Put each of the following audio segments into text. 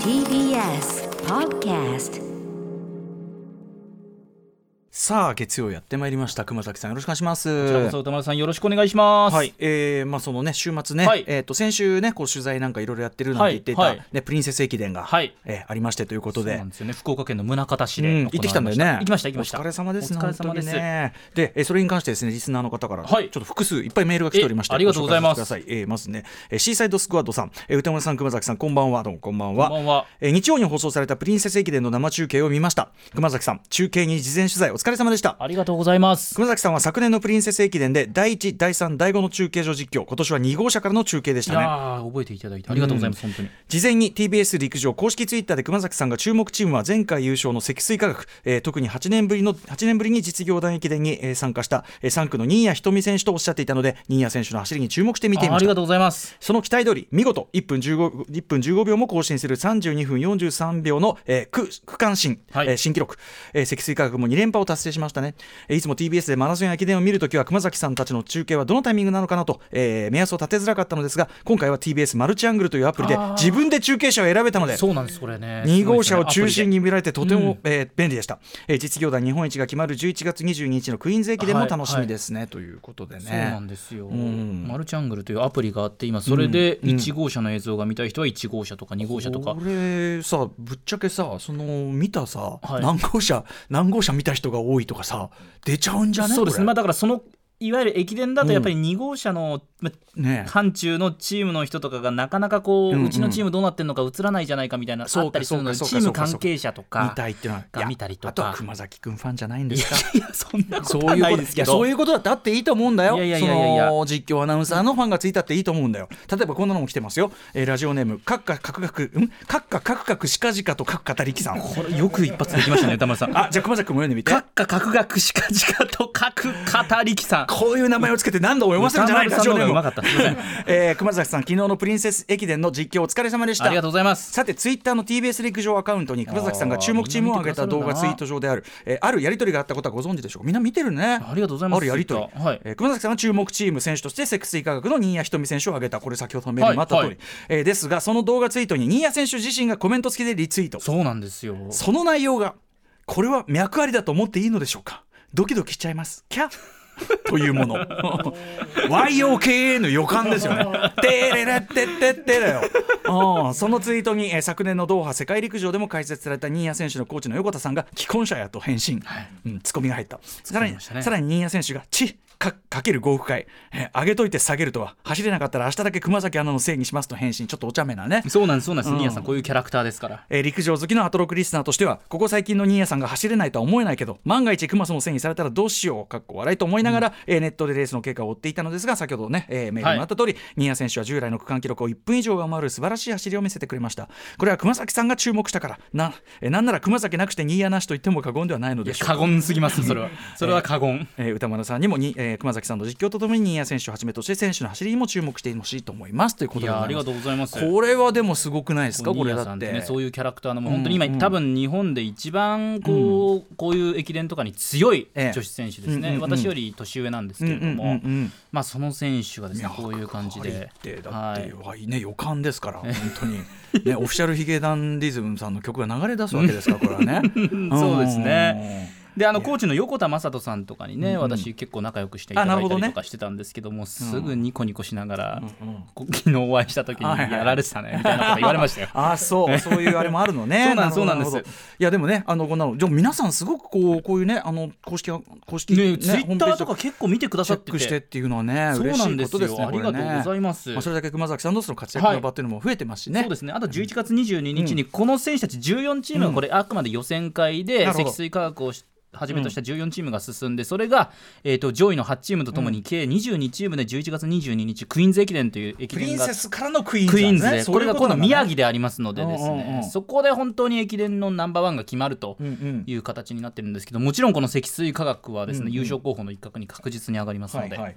TBS Podcast さあ月曜やってまいりました熊崎さんよろしくお願いしますこちらこそ歌丸さんよろしくお願いします。はい、えー、まあそのね週末ね、はいえっ、と先週ねこう取材なんかいろいろやってるなんて言っていた、はいはいねプリンセス駅伝が、はいえーありましてということでそうなんですよね。福岡県の宗像市うんで行ってきたんだよね。行きました行きました。お疲れ様です。お疲れ様です。ね。で、えーそれに関してですね、リスナーの方から、はいちょっと複数いっぱいメールが来ておりまして、えありがとうございますください。えーまずね、えーシーサイドスクワッドさん、えー歌丸さん、熊崎さん、こんばんは、どうもこんばんは。こんばんはえー日曜に放送されたプリンセス駅伝の生中継を見ました。熊崎さん、中継に事前取材お疲れ様でした。ありがとうございます。熊崎さんは昨年のプリンセス駅伝で第1、第3、第5の中継所実況、今年は2号車からの中継でしたね。ー覚えていただいてありがとうございます、本当に。事前に TBS 陸上公式ツイッターで熊崎さんが注目チームは前回優勝の積水化学、えー特に8年ぶりの8年ぶりに実業団駅伝に、えー参加した、えー3区の新谷仁美選手とおっしゃっていたので新谷選手の走りに注目して見ていましたあありがとうございます。その期待通り見事1分 ,15 1分15秒も更新する32分43秒の、えー区区間新、はいえー新記録、えー積水化学も2連覇を達成しましたね、えーいつも TBS でマラソンや駅伝を見るときは熊崎さんたちの中継はどのタイミングなのかなと、えー目安を立てづらかったのですが今回は TBS マルチアングルというアプリで自分で中継者を選べたのでそうなんです、これね。2号車を中心に。に見られてとても、うんえー便利でした、えー実業団日本一が決まる11月22日のクイーンズ駅伝も楽しみですね、ということでね。そうなんですよ、ん。マルチアングルというアプリがあって今それでうん。1号車の映像が見たい人は1号車とか2号車とか。これさぶっちゃけさその見たさ、はい。何号車何号車見た人が多いとかさ出ちゃうんじゃね？そうですね、まあ、こだからそのいわゆる駅伝だとやっぱり2号車の、ね範疇のチームの人とかがなかなかこう、ううん。ちのチームどうなってんのか映らないじゃないかみたいなそうかあったりするのでチーム関係者と見かたいっていうのはがいや見たりとか。あとは熊崎君ファンじゃないんですか？いやそんなことないですけど。いやそういうことだってあっていいと思うんだよ。いやいやいやいや実況アナウンサーのファンがついたっていいと思うんだよ。例えばこんなのも来てますよ、えーラジオネームカッカカクカクん？カッカカクカクシカジカとカク語りきさん。これよく一発できましたね歌丸さん。あじゃあ熊崎君も読んでみて。閣下格学しかじかと各語りきさんこういう名前をつけて何度も読ませるんじゃない歌丸さんの方がうまかた。えー熊崎さん昨日のプリンセス駅伝の実況お疲れ様でした。ありがとうございます。さてツイッターの TBS 陸上アカウントに熊崎さんが注目チームを挙げた動画ツイート上である、えーあるやり取りがあったことはご存知でしょう。かみんな見てるね。ありがとうございます。あるやり取り、はい。えー熊崎さんは注目チーム選手として積水化学の新谷仁美選手を挙げた。これ先ほどのメールにもあった通り、えーですがその動画ツイートに新谷選手自身がコメント付きでリツイート。そうなんですよ。その内容がこれは脈ありだと思っていいのでしょうか？ドキドキしちゃいます。キャ というもの。YOKA の予感ですよね。テレレテテテだよ。うんそのツイートに、えー昨年のドーハ世界陸上でも解説された新谷選手のコーチの横田さんが既婚者やと返信、うん、ツッコミが入った。さらにさらに新谷選手がチかかける豪快、え ー上げといて下げるとは。走れなかったら明日だけ熊崎アナのせいにしますと返信。ちょっとお茶目なね。そうなんですそうなんです、うん。ニアさんこういうキャラクターですから。えー陸上好きのアトロクリスナーとしてはここ最近の新谷さんが走れないとは思えないけど万が一クマスのせいにされたらどうしようかっこ笑いと思いながら、えーネットでレースの経過を追っていたのですが先ほどね、えーメールにもあった通り、新谷選手は従来の区間記録を1分以上上回る素晴らしい走りを見せてくれました。これは熊崎さんが注目したから。な,、えーなんなら熊崎なくして新谷なしと言っても過言ではないのでしょう。か過言すぎますそれは。それは過言、えー歌丸さんにもに、えー熊崎さんの実況とともに新谷選手をはじめとして選手の走りにも注目してほしいと思いますということでありがとうございます。これはでもすごくないですか？これだって。ね、そういうキャラクターのもう本当に今、うん。うん多分日本で一番こう,、こういう駅伝とかに強いええ女子選手ですね、うん。うん。うん。私より年上なんですけれども、うん。うん。うん。うん。まあ、その選手がですねこういう感じで。幕張ってだって、はい。はいね予感ですから本当に。ねオフィシャルヒゲダンディズムさんの曲が流れ出すわけですからこれはね。そうですねであのコーチの横田正人さんとかにね、私結構仲良くしていただいたりとかしてたんですけどもすぐニコニコしながら、昨日お会いした時にやられてたねみたいなこと言われましたよ。ああそう。そういうあれもあるのね。そうなんそうなんです。いやでもねあのこんなのでも皆さんすごくこうこういうねあの公式公式ねツイッターとか結構見てくださってて。クしてっていうのはね嬉しいことですねよ。ありがとうございます。まあ、それだけ熊崎さんのその活躍の場っていうのも増えてますしね、そうですね。あと11月22日にこの選手たち14チームがこれあくまで予選会で積水化学をしはじめとした14チームが進んでそれが、えー、と上位の8チームとともに計22チームで11月22日クイーンズ駅伝という駅プリ伝がンセスからのクイーンズクイーンズでこれが今度宮城で、でありますのでですねそこで本当に駅伝のナンバーワンが決まるという形になってるんですけどもちろんこの積水化学はですね、優勝候補の一角に確実に上がりますので、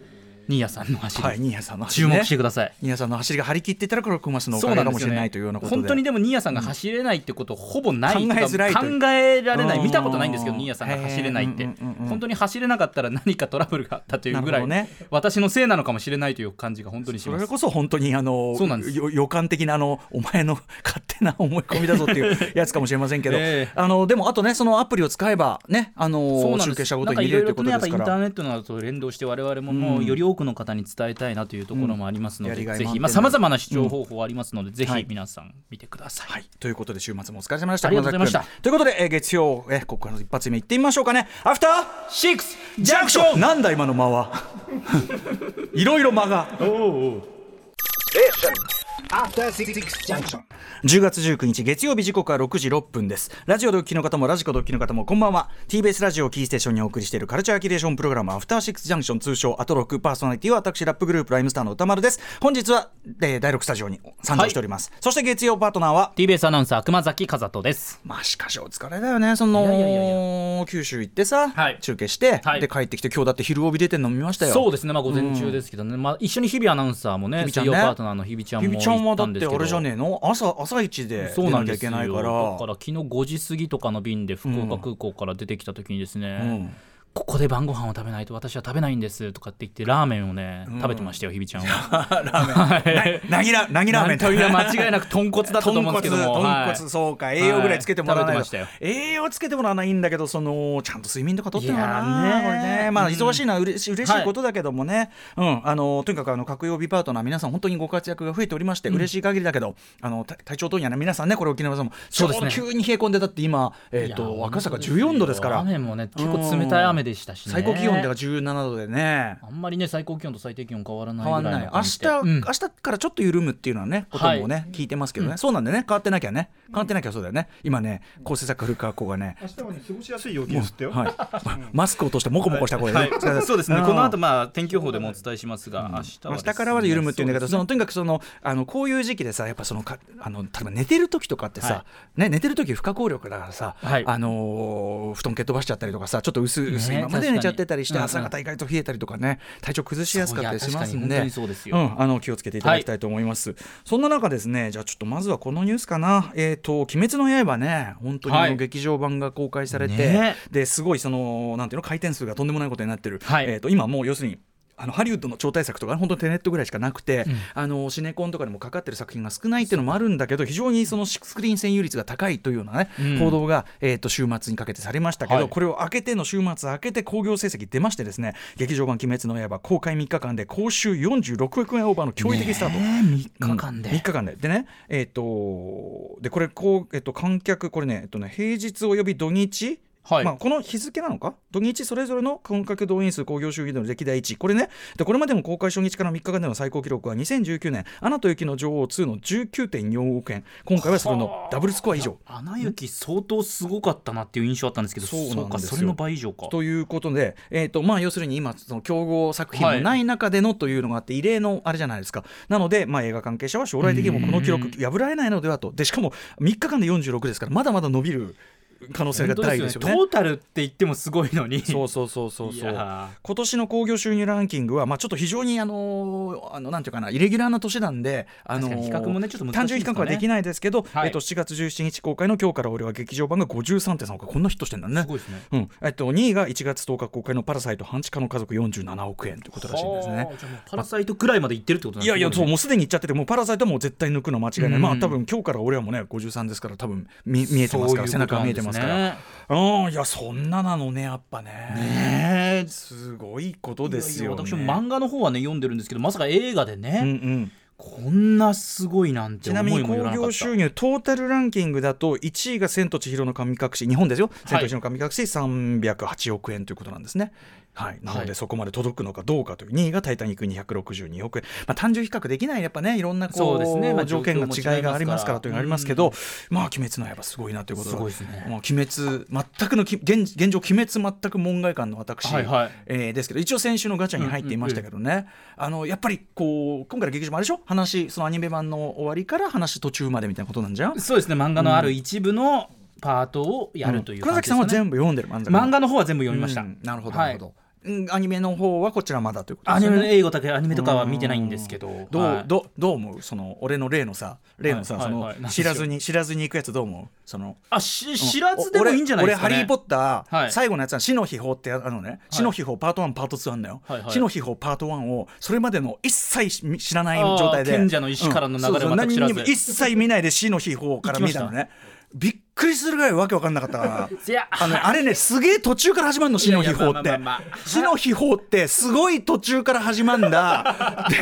新谷さんの走り、はい新谷さんの走注りね。目してください。新谷さんの走りが張り切っていたらこれはクマスのおかげかもしれないねというようなことで。本当にでも新谷さんが走れないってことほぼない考えづらい考えられない。うん見たことないんですけど新谷さんが走れないって。本当に走れなかったら何かトラブルがあったというぐらい、私のせいなのかもしれないという感じが本当にしそます。れこそ本当にあのそうなんです。よ予感的なあのお前の勝手な思い込みだぞっていうやつかもしれませんけど、ええ。あのでもあとねそのアプリを使えばねあの中継車ごなんかいとに見れるというろいろとねやっぱインター。ネットなどと連動して我々ももうより多くの方に伝えたいなというところもありますので、うんぜひまあさまざまな視聴方法ありますので、ぜはい。ひ皆さん見てください。はい、ということで週末もお疲れ様でした。ありがとうございました。ということで、えー月曜、えーここからの一発目いってみましょうかね。アフターシックスジャンクションなんだ今の間は。いろいろ間が。After Six Junction. 10月19日月曜日時刻は6時6分です。ラジオドッキの方もラジコドッキの方もこんばんは。TBS ラジオをキーステーションにお送りしているカルチャーキュレーションプログラムアフターシックスジャンクション通称アトロックパーソナリティは私ラップグループライムスターの歌丸です。本日は、えー第6スタジオに参上しております、そして月曜パートナーは？TBS アナウンサー熊崎和人です。まあしかしお疲れだよね。そのいやいやいやい九州行ってさ、はい。中継して、はい。で帰ってきて今日だって昼帯出てんの見ましたよ。そうですね、まあ、午前中ですけどね、まあ、一緒に日々アナウンサーもね、水曜パートナーの日々ちゃんもひびちゃんはだって。あれじゃねえの？朝朝一で出なきゃいけないから。だから昨日5時過ぎとかの便で福岡空港から出てきた時にですね、うんここで晩ご飯を食べないと私は食べないんですとかって言ってラーメンをね、食べてましたよ日比ちゃんは。なぎらなぎラーメンという間違いなく豚骨だったと思うんですけども豚骨、そうか栄養ぐらいつけてもらわないと、はい栄養つけてもらわないんだけどそのちゃんと睡眠とかとってるのかいやなーねこれねまあうん忙しいのはうれし嬉しはいいことだけどもね、うんあのとにかくあの各曜日パートナー皆さん本当にご活躍が増えておりまして、嬉しい限りだけどあのた体調等にはね皆さんねこれ沖縄さんもそうですねちょど急に冷え込んでだって今えっ、いやと赤坂本当ですよ14度ですから雨もね結構冷たい雨でしたしね。最高気温では17度でね。あんまりね最高気温と最低気温変わらない変わんぐらない。い明日、の感じで。うん。明日からちょっと緩むっていうのはねこともね、聞いてますけどね、そうなんでね。変わってなきゃね。変わってなきゃそうだよね。今ね構成作古川子がね。明日はね、過ごしやすい陽気ですってよ。はい、マスクを落としてモコモコした声で、ね。そうですね。ん。この後まあ天気予報でもお伝えしますが、明日はね。明日からは緩むっていうんだけどそ,、のとにかくそのあのこういう時期でさやっぱそのかあの例えば寝てる時とかってさ、はね、寝てる時不可抗力だからさ、はい。あのー布団蹴っ飛ばしちゃったりとかさちょっと薄薄いね。ままで寝ちゃってたりして、朝方意外と冷えたりとかね。体調崩しやすかったりしますんであの気をつけていただきたいと思います、そんな中ですねじゃあちょっとまずはこのニュースかな。えっ、と「鬼滅の刃ね」本当にあはい。の劇場版が公開されて、ね。ですごいそのなんていうの回転数がとんでもないことになってる、はい。えー、と今もう要するにあのハリウッドの超大作とか本当にテネットぐらいしかなくて、あのシネコンとかでもかかってる作品が少ないっていうのもあるんだけど非常にそのスクリーン占有率が高いというようなね、うん。報道が、えー、と週末にかけてされましたけど、はい。これを開けての週末開けて興行成績出ましてですね劇場版「鬼滅の刃」公開3日間で公衆46億円オーバーの驚異的スタート。ねえ3日間で、うん、3日間で。でねえっ、とでこれこう、えっと観客これね,、えっと、ね平日および土日はい。まあ、この日付なのか？土日それぞれの観客動員数興行収益での歴代1位これね。でこれまでも公開初日から3日間での最高記録は2019年「アナと雪の女王2」の19.4億円。今回はそれのダブルスコア以上。アナ雪相当すごかったなっていう印象あったんですけどそうなんですよ。かそれの倍以上か。ということで、えーとまあ、要するに今その競合作品もない中でのというのがあって、異例のあれじゃないですか。なので、まあ、映画関係者は将来的にもこの記録破られないのではと。でしかも3日間で46ですからまだまだ伸びる可能性が大ですよね。トータルって言ってもすごいのに。そうそうそうそういそう。や今年の興行収入ランキングは、まあ、ちょっと非常にあのあのなんていうかなイレギュラーな年なんで、あの比較もねちょっと難しい単純比較はできないですけど、はい。えっと、7月17日公開の今日から俺は劇場版が53.3億こんなヒットしてんだね。すごいですね。うん。えっと、2位が1月10日公開の「パラサイト半地下の家族」47億円ということらしいんですね。パラサイトくらいまで行ってるってことなんですねいやいやそうもうすでに言っちゃっててもうパラサイトはもう絶対抜くの間違いない、うん。まあ多分今日から俺はもうね53ですから多分見見えてますから背中が見えてますから。ね。うんいやそんななのねやっぱね。ねえ。すごいことですよね。私も漫画の方はね読んでるんですけどまさか映画でね、うんうん。こんなすごいなんてちなみに興行収入トータルランキングだと1位が「千と千尋の神隠し」日本ですよ「千と千尋の神隠し」308億円ということなんですね。はい、なのではいそこまで届くのかどうかという。2位が「タイタニック」262億円、まあ、単純比較できないやっぱねいろんなこそうですね。まあ条件が違いがありますからというのがありますけど、まあ「鬼滅の刃」すごいなということすごいですね。もう鬼滅全くのき現現状「鬼滅」全く門外漢の私、はいはい。えーですけど一応先週のガチャに入っていましたけどね、あのやっぱりこう今回の劇場もあれでしょ？話そのアニメ版の終わりから話途中までみたいなことなんじゃん？そうですね。漫画のある一部のパートをやるという熊崎さんは全部読んでる漫画漫画の方は全部読みました、うん。なるほど、はい。なるほど。うんアニメの方はこちらまだということアニですよね。メの英語とかアニメとかは見てないんですけど。どう、はい。どうどう思う？その俺の例のさ例のさ、はいその、はい。知らずに知らずに行くやつどう思う？そのあし知らずでもいいんじゃないですか、ね、俺俺ハリー・ポッター、はい。最後のやつは死の秘宝ってあるのね、死の秘宝パート1パート2あんだよ、はいはい。死の秘宝パート1をそれまでの一切し知らない状態で。賢者の石からの流れうん。そうそう全く知らず。何にも一切見ないで死の秘宝から見たのね。びっくりするぐらいわけわかんなかったから。あのねあれねすげえ途中から始まるの死の秘宝って。死の秘宝ってすごい途中から始まるんだ。で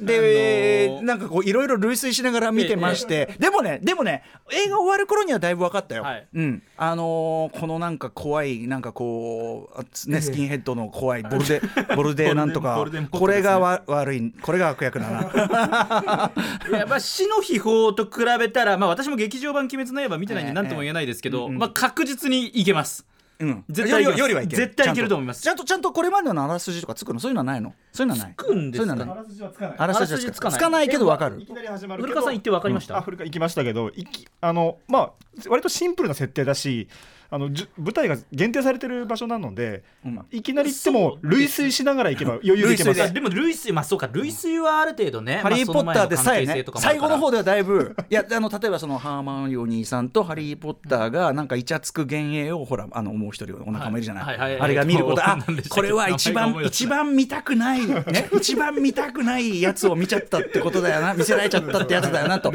で、あのーなんかこういろいろ類推しながら見てまして、でもねでもね映画終わる頃にはだいぶ分かったよ、はい。うん。あのーこのなんか怖いなんかこうねスキンヘッドの怖いボルデ ボルデなんとかボルデモートこれがわ悪いこれが悪役だな いやまあ死の秘宝と比べたら、まあ、私も劇場版「鬼滅の刃」見てないんでええ何とも言えないですけど、うんうん。まあ、確実にいけます。うん。絶対よりはいける。絶対いけると思います。ちゃんとちゃんとこれまでのあらすじとかつくの？そういうのはないの？そういうのはない。つくんですか？そういうのはない。あらすじはつかない。あらすじはつかない。つかないけどわかる。いきなり始まる古川さん言って分かりました、あ古川行きましたけどいきあのまあ割とシンプルな設定だしあの舞台が限定されてる場所なので、うん。いきなり行っても類推しながら行けば余裕で行けます。で。でも類推まあそうか。類推はある程度ね。ハリー・ポッターでさえね最後の方でではだいぶいやあの例えばそのハーマン・ヨニーさんとハリー・ポッターがなんかイチャつく幻影をほらあのもう一人お仲間いるじゃない、あれが見ること。あこれは一番一番見たくないね一番見たくないやつを見ちゃったってことだよな 見せられちゃったってやつだよなと。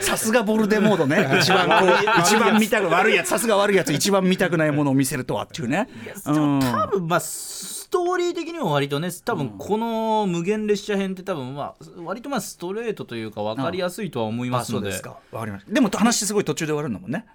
さすがボルデモードね。一番こう 一番見たく悪いやつ。さすが悪いやつ。一番見たくないものを見せるとはっていうね。うん。多分まあストーリー的には割とね多分この無限列車編って多分まあ割とまあストレートというか分かりやすいとは思いあますので,、そうですか。わかりました。でも話すごい途中で終わるんだもんね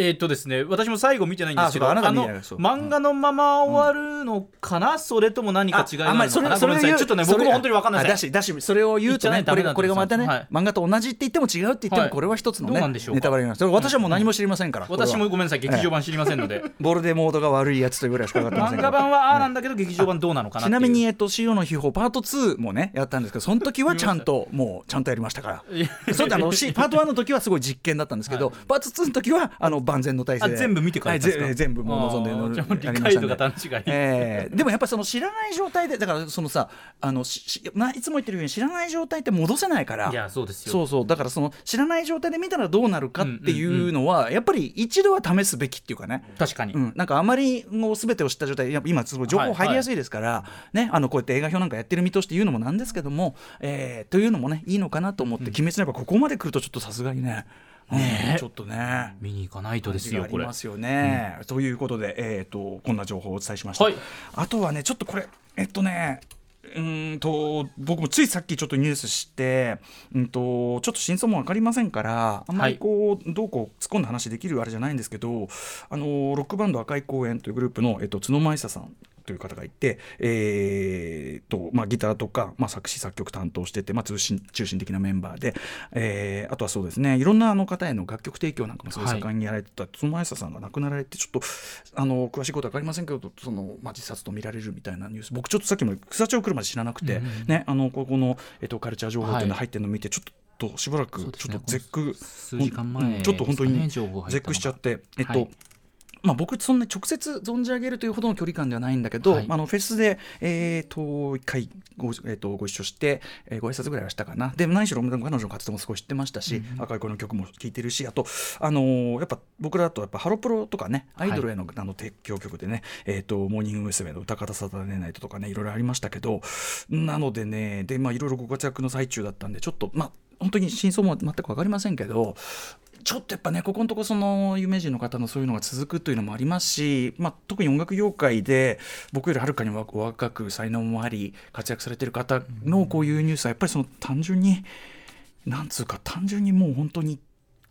えーっとですね私も最後見てないんですけどあの漫画のまま終わるのかな、それとも何か違いがああんまりそるのかなれそれを言うごめんなさい。ちょっとねそれ僕も本当に分かんないだしだしそれを言うとねこれこれがまたね、はい。漫画と同じって言っても違うって言ってもはい。これは一つのね、ネタバレになります。それ私はもう何も知りませんから。これは私もごめんなさい劇場版知りませんので。ボルデモードが悪いやつというぐらいしか分かってません漫画版はああなんだけど劇場版どうなのかなちなみに、えっと、塩の秘宝パート2もねやったんですけどその時はちゃんともうちゃんとやりましたから。そうだあのしパート1の時はすごい実験だったんですけど、パート2の時はあの万全の体制全部見てか？ら全部もう望んであーじゃ理解度が段違い、えーでもやっぱその知らない状態でだからそのさあのしいつも言ってるように知らない状態って戻せないから。いやそうですよ。そうそうだからその知らない状態で見たらどうなるかっていうのは、やっぱり一度は試すべきっていうかね。確かに、うん、なんかあまりもう全てを知った状態でやっぱ今すごい情報入りやすいですから、ね、あのこうやって映画表なんかやってる身として言うのもなんですけども、えーというのもねいいのかなと思って「鬼滅の刃」ここまで来るとちょっとさすがにね、うんちょっとね。見に行かないとですあよこれりますよね。ということで、えー、とこんな情報をお伝えしました。はいあとはねちょっとこれえっとねうーんと僕もついさっきちょっとニュースして、うん、とちょっと真相も分かりませんからあんまりこう、どうこう突っ込んだ話できるあれじゃないんですけどあのロックバンド赤い公園というグループの、えっと、角間久さんという方がいて、えーとまあ、ギターとか、まあ、作詞作曲担当してて、まあ、中心中心的なメンバーで、えーあとはそうですねいろんなあの方への楽曲提供なんかもすごい盛んにやられてた。角間久さんが亡くなられてちょっとあの詳しいことは分かりませんけどその、まあ、自殺と見られるみたいなニュース。僕ちょっとさっきも草町来るまで知らなくて、ね、あのここの、えっと、カルチャー情報っていうのが入ってるのを見てちょっとしばらくちょっと絶句、数時間前うんちょっと本当に絶句しちゃって、えっと、はいまあ、僕そんな直接存じ上げるというほどの距離感ではないんだけど、はい。まあ、あのフェスで、えー、と一回ご,、えー、とご一緒して、えーご挨拶ぐらいはしたかな。で何しろ彼女の活動も少し知ってましたし、赤い子の曲も聴いてるしあと、あのーやっぱ僕らだとやっぱハロプロとかねアイドルへの,、あの提供曲でね、えー、とモーニング娘。の歌方サタデーナイトとかねいろいろありましたけどなのでねで、まあ、いろいろご活躍の最中だったんでちょっとまあ本当に真相も全く分かりませんけどちょっとやっぱねここのとこその有名人の方のそういうのが続くというのもありますし、まあ、特に音楽業界で僕よりはるかにお若く才能もあり活躍されてる方のこういうニュースはやっぱりその単純になんつうか単純にもう本当に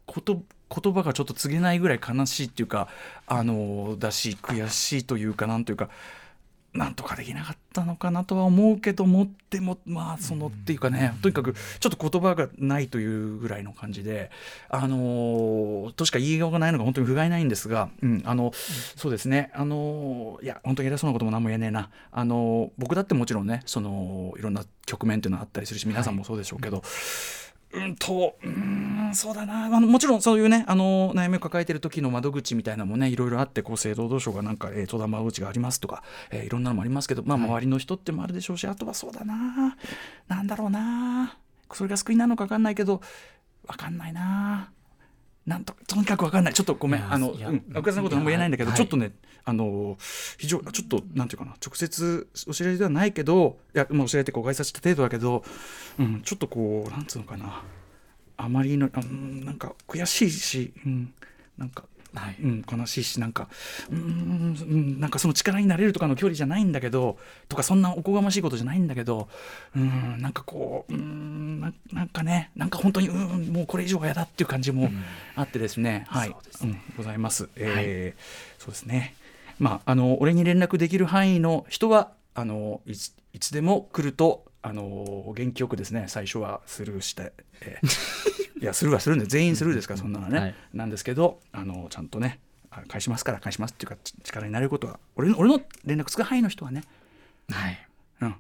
こと言葉がちょっと告げないぐらい悲しいっていうかあのだし悔しいというかなんというかなんとかできなかったのかなとは思うけどもでもまあそのっていうかねとにかくちょっと言葉がないというぐらいの感じであのーとしか言いようがないのが本当に不甲斐ないんですが、うん、あのそうですねあのーいや本当に偉そうなことも何も言えねえな。あのー僕だってもちろんねそのいろんな局面っていうのはあったりするし皆さんもそうでしょうけど、うんとうーんんそうだな。あのもちろんそういうねあの悩みを抱えてる時の窓口みたいなのもねいろいろあって厚生労働省がなんか、えー、相談窓口がありますとか、えーいろんなのもありますけど、まあ、周りの人ってもあるでしょうし、あとはそうだな。なんだろうな。それが救いなのか分かんないけど分かんないななんととにかく分かんない。ちょっとごめん。あの、奥田さんのこと何も言えないんだけど、はいちょっとねあの非常ちょっとなんていうかな直接お知らせではないけどいや、まあ、お知らせってご挨拶した程度だけど、うん、ちょっとこうなんつうのかな。あまりの、うん、なんか悔しいし、うん、なんか、はい。うん、悲しいしなんかうんうんなんかその力になれるとかの距離じゃないんだけどとかそんなおこがましいことじゃないんだけどうんなんかこううんななんかねなんか本当にうんもうこれ以上は嫌だっていう感じもあってですね、はい。そうですね。うん、ございます。えーそうですね。まああの俺に連絡できる範囲の人はあのいついつでも来るとあの元気よくですね最初はスルーして、えーいやするはするんで全員するですからそんなのね、はい。なんですけどあのちゃんとねあ返しますから返しますっていうかち力になれることは俺の俺の連絡つく範囲の人はね、はい。うん、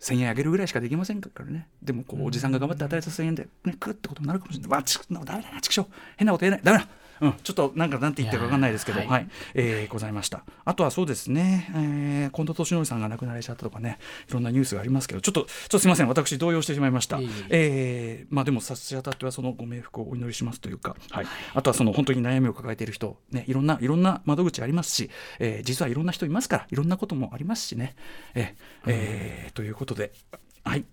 1000円あげるぐらいしかできませんからね。でもこうおじさんが頑張って与えた1000円で、ね、くってことになるかもしれない。わちなダメだなちくしょう。変なこと言えない。ダメだうん、ちょっとなんかなんて言ってるか分かんないですけど、いやはい、えーございました。あとはそうですね、えー近藤敏則さんが亡くなられちゃったとかね、いろんなニュースがありますけど、ちょっと、ちょっとすみません、私、動揺してしまいました。いえーまあでも、差し当たってはそのご冥福をお祈りしますというか、はい、あとはその本当に悩みを抱えている人、ね、いろんな、いろんな窓口ありますし、えー実はいろんな人いますから、いろんなこともありますしね。えーえーということで、はい。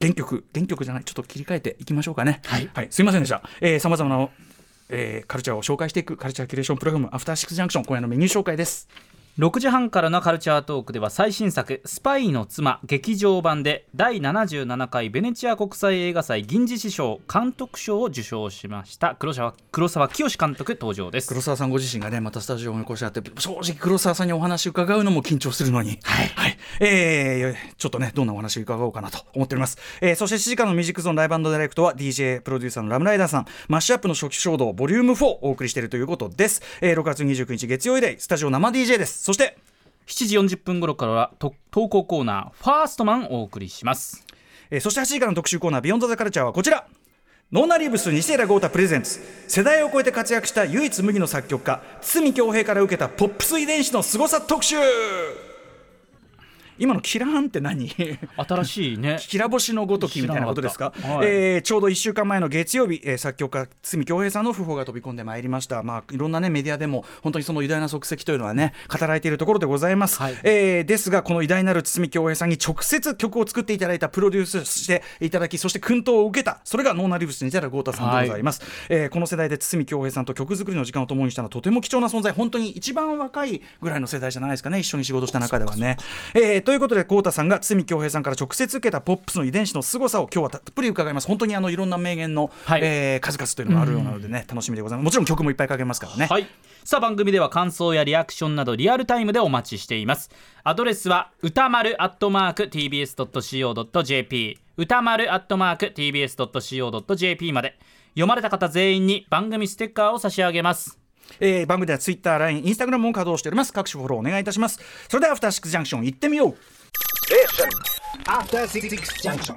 原曲、原曲じゃない、ちょっと切り替えていきましょうかね。はいすいませんでした。えー、さまざまな、えーカルチャーを紹介していくカルチャーキュレーションプログラム、アフターシックスジャンクション、今夜のメニュー紹介です。6時半からのカルチャートークでは最新作「スパイの妻」劇場版で第77回ベネチア国際映画祭銀獅子賞監督賞を受賞しました。黒沢黒沢清監督登場です。黒沢さんご自身がねまたスタジオにお越しあって正直黒沢さんにお話伺うのも緊張するのに。はい、えーちょっとねどんなお話を伺おうかなと思っております、えーそして7時間のミュージックゾーンライブディレクトは DJ プロデューサーのラムライダーさんマッシュアップの初期衝動ボリューム4をお送りしているということです、えー6月29日月曜以来スタジオ生 DJ ですそして7時40分頃からは投稿コーナー「ファーストマン」をお送りします。えーそして8時からの特集コーナー「ビヨンドザカルチャーはこちら。ノーナリーブス西寺郷太プレゼンツ。世代を超えて活躍した唯一無二の作曲家筒美京平から受けたポップス遺伝子の凄さ特集。今のキラーンって何？新しいね。きら星のごときみたいなことですか？はい。えーちょうど1週間前の月曜日、えー作曲家筒美京平さんの訃報が飛び込んでまいりました、まあ、いろんな、ね、メディアでも本当にその偉大な足跡というのはね語られているところでございます、はい。えーですがこの偉大なる筒美京平さんに直接曲を作っていただいたプロデュースしていただきそして薫陶を受けたそれがノーナリーブス西寺郷太さんでございます、えーこの世代で堤恭平さんと曲作りの時間を共にしたのはとても貴重な存在。本当に一番若いぐらいの世代じゃないですかね一緒に仕事した中ではね、えーということで豪太さんが堤恭平さんから直接受けたポップスの遺伝子の凄さを今日はたっぷり伺います。本当にあのいろんな名言の、はい。えー数々というのがあるようなのでね楽しみでございます。もちろん曲もいっぱいかけますからね、はい。さあ番組では感想やリアクションなどリアルタイムでお待ちしています。アドレスは歌丸アットマーク TBS.CO.JP 歌丸アットマーク TBS.CO.JP まで。読まれた方全員に番組ステッカーを差し上げますえー番組では Twitter、LINE、Instagram も稼働しております。各種フォローお願いいたします。それではアフターシックスジャンクション行ってみよう。After Six Junction.